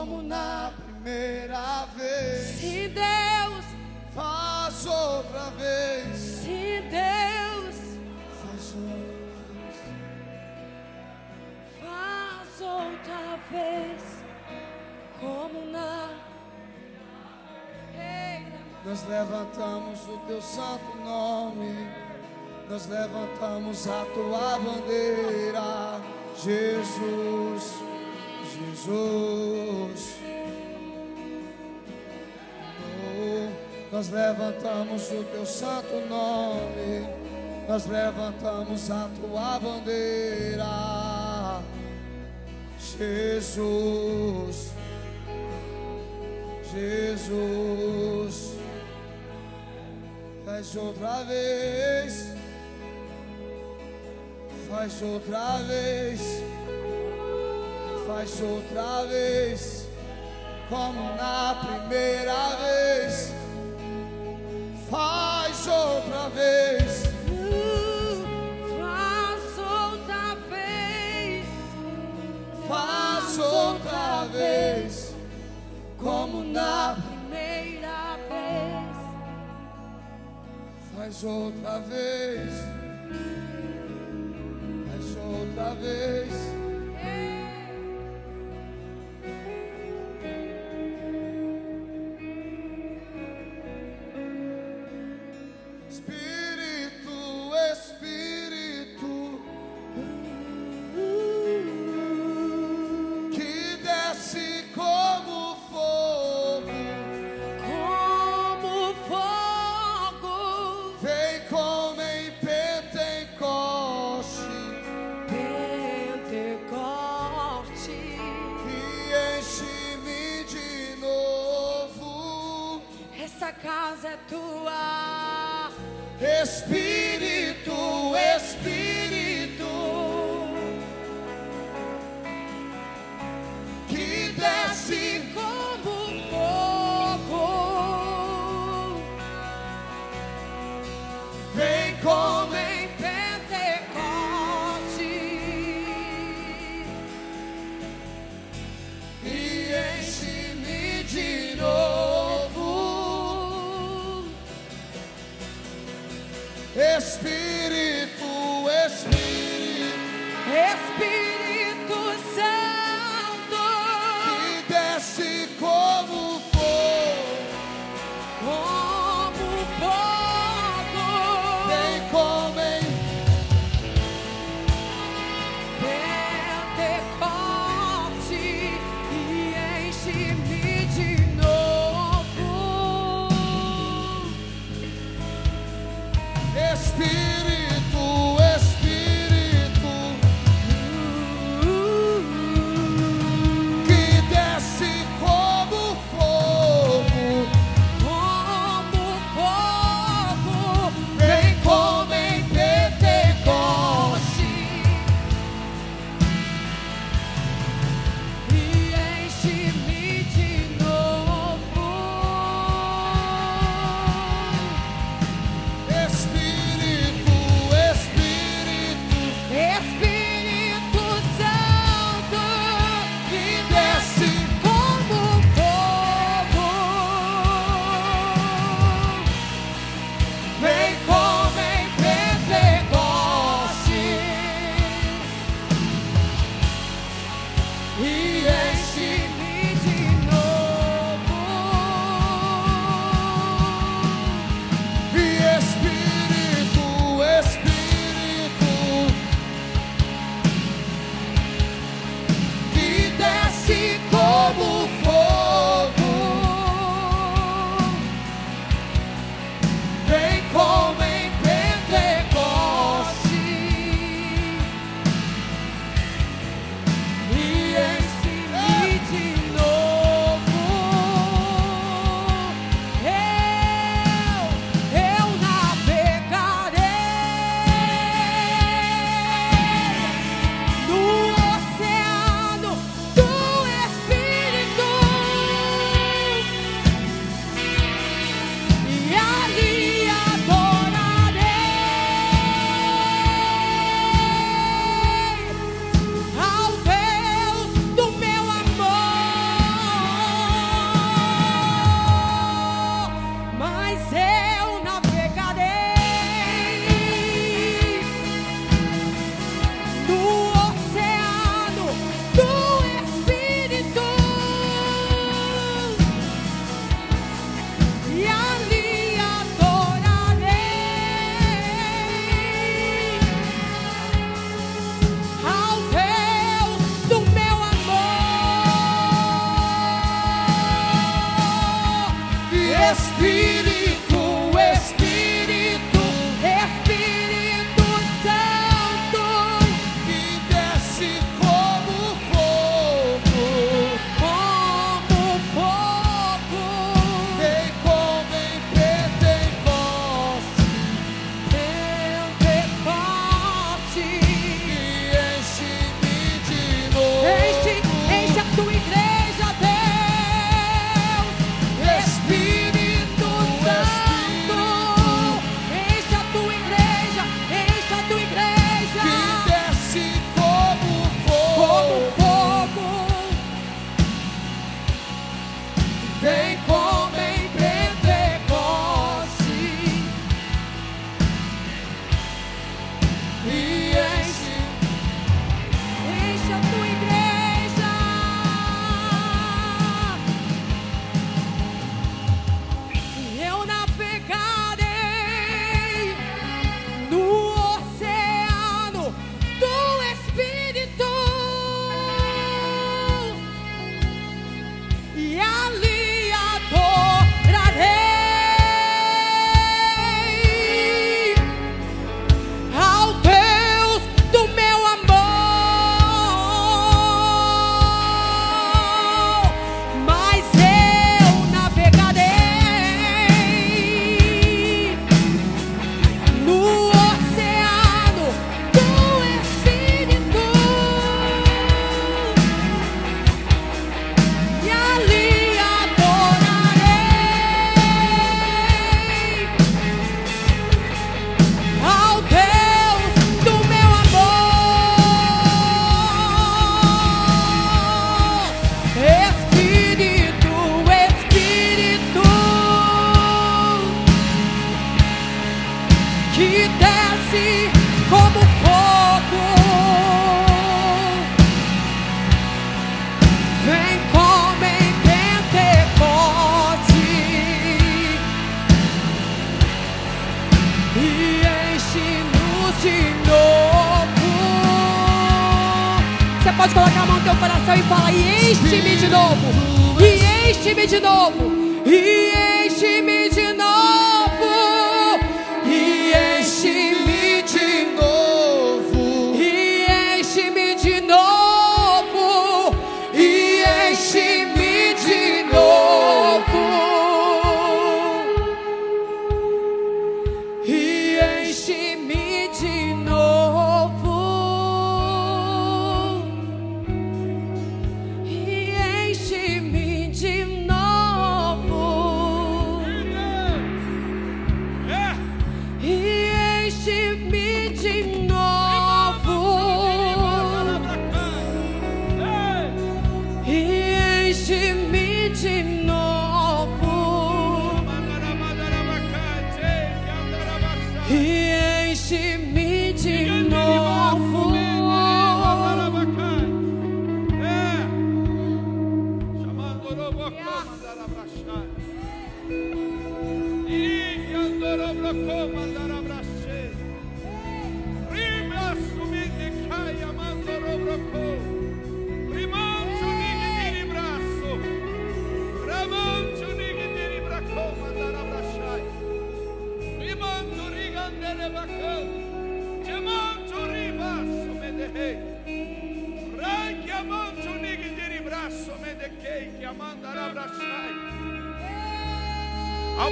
como na primeira vez. Se Deus, Faz outra vez. se Deus Faz outra vez. faz outra vez, como na. Nós levantamos o teu santo nome, nós levantamos a tua bandeira, Jesus, Jesus. Oh, nós levantamos o teu santo nome, nós levantamos a tua bandeira, Jesus. Jesus, faz outra vez, faz outra vez, faz outra vez, como na primeira vez, faz outra vez, faz outra vez, faz outra vez, como na primeira vez. Faz outra vez. Faz outra vez. Vem Espírito. desce como fogo. Vem como em Pentecoste e enche-nos de novo. Você pode colocar a mão no teu coração e falar: E enche-me de novo, e enche-me de novo, e enche-me.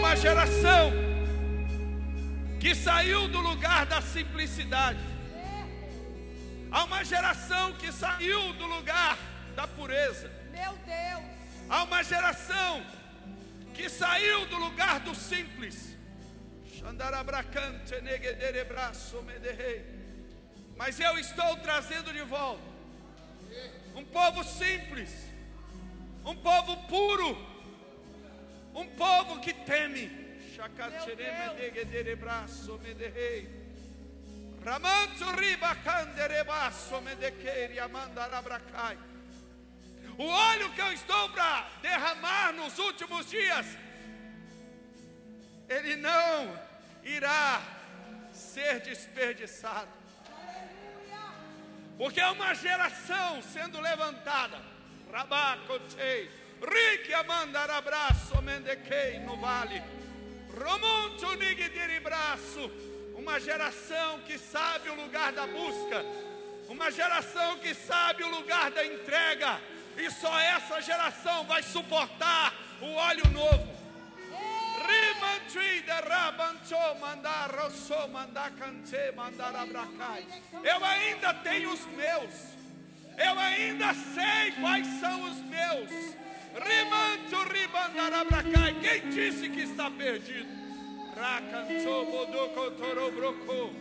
Uma geração que saiu do lugar da simplicidade. Há uma geração que saiu do lugar da pureza. Meu Deus. Há uma geração que saiu do lugar do simples. Mas eu estou trazendo de volta um povo simples, um povo puro, um povo que teme. O óleo que eu estou para derramar nos últimos dias, ele não irá ser desperdiçado. Porque é uma geração sendo levantada. Rabacotei, Rique amandarabraço, mendequei no vale. Romonto nigdiribraço, uma geração que sabe o lugar da busca, uma geração que sabe o lugar da entrega, e só essa geração vai suportar o óleo novo. Eu ainda tenho os meus. Eu ainda sei quais são os meus. Rimancho ribandar abracai. Quem disse que está perdido? Racancho bodoko torobroko.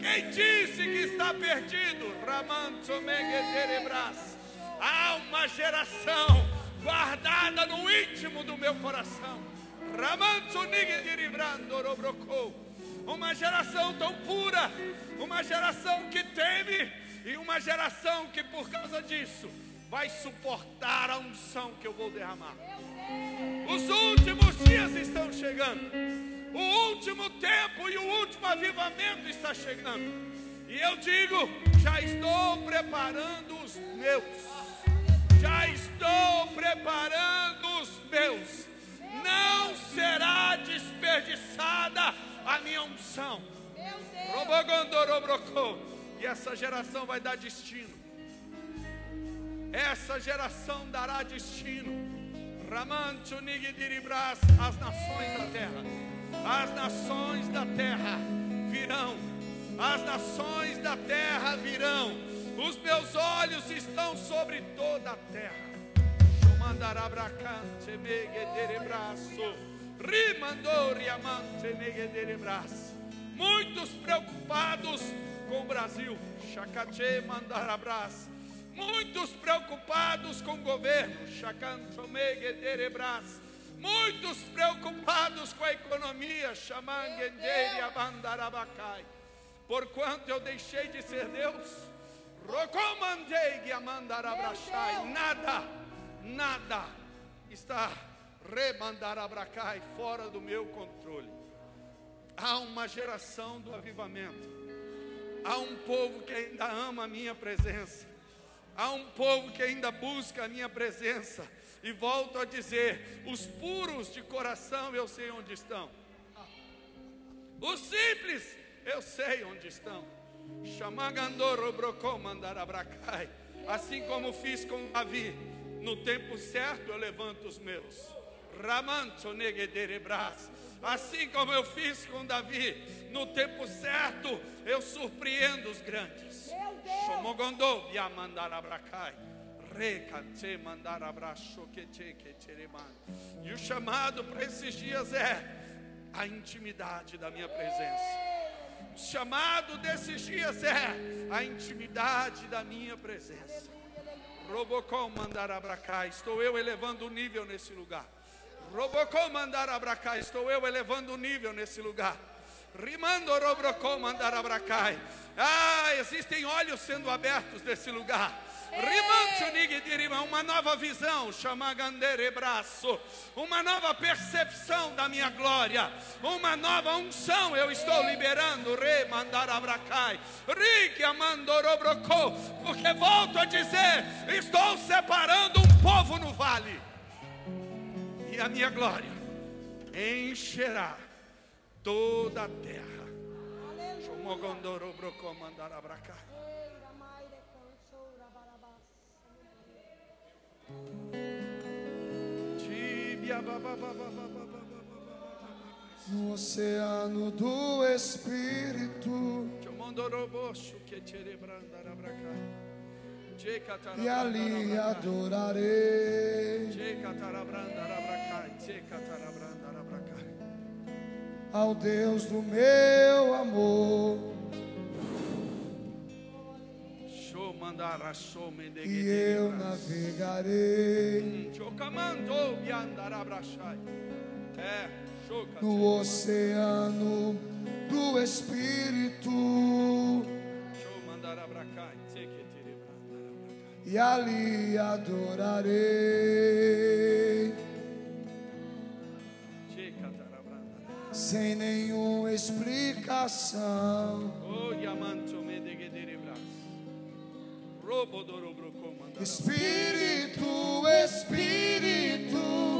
Quem disse que está perdido? Ramancho megederebras. Há uma geração guardada no íntimo do meu coração. Uma geração tão pura, uma geração que teme, e uma geração que por causa disso vai suportar a unção que eu vou derramar. Os últimos dias estão chegando, o último tempo e o último avivamento está chegando. E eu digo: já estou preparando os meus, já estou preparando os meus não será desperdiçada a minha unção. E essa geração vai dar destino. Essa geração dará destino. Ramancho Nigdiribras, as nações da terra. As nações da terra virão. As nações da terra virão. Os meus olhos estão sobre toda a terra mandarabracante. Rimandori amante. Muitos preocupados com o Brasil. Chacache mandarabraço. Muitos preocupados com o governo. Muitos preocupados com a economia. Porquanto eu deixei de ser Deus. Nada nada está remandarabracai fora do meu controle. Há uma geração do avivamento. Há um povo que ainda ama a minha presença. Há um povo que ainda busca a minha presença. E volto a dizer: os puros de coração eu sei onde estão. Os simples eu sei onde estão. Assim como fiz com Davi, no tempo certo eu levanto os meus. Ramanto negederebras. Assim como eu fiz com Davi, no tempo certo eu surpreendo os grandes. Shomogondô mandar abracai. Recante mandar abraço que te que E o chamado para esses dias é a intimidade da minha presença. O chamado desses dias é a intimidade da minha presença. Robocom mandar abracá, estou eu elevando o nível nesse lugar. Robocom mandar abracá, estou eu elevando o nível nesse lugar. Rimando Robrocom mandar abracai. Ah, existem olhos sendo abertos nesse lugar. Uma nova visão, chamagandere braço, uma nova percepção da minha glória, uma nova unção eu estou liberando, re mandar abracai, rique amandorobrocô, porque volto a dizer, estou separando um povo no vale, e a minha glória encherá toda a terra. No oceano do Espírito. E ali adorarei. Ao Deus do meu amor. E eu navegarei. É, no oceano do Espírito. E ali adorarei. Sem nenhuma explicação. Espírito, Espírito,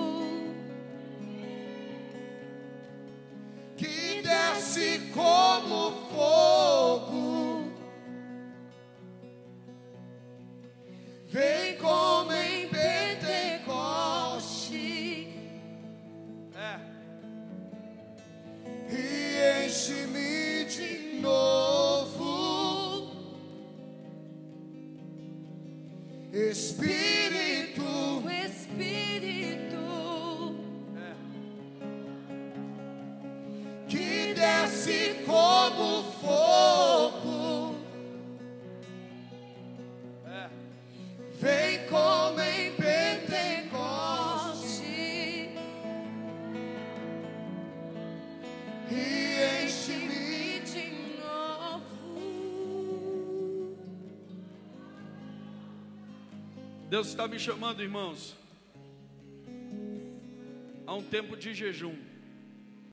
como fogo, é. vem como em Pentecoste e enche-me de Deus está me chamando, irmãos, a um tempo de jejum.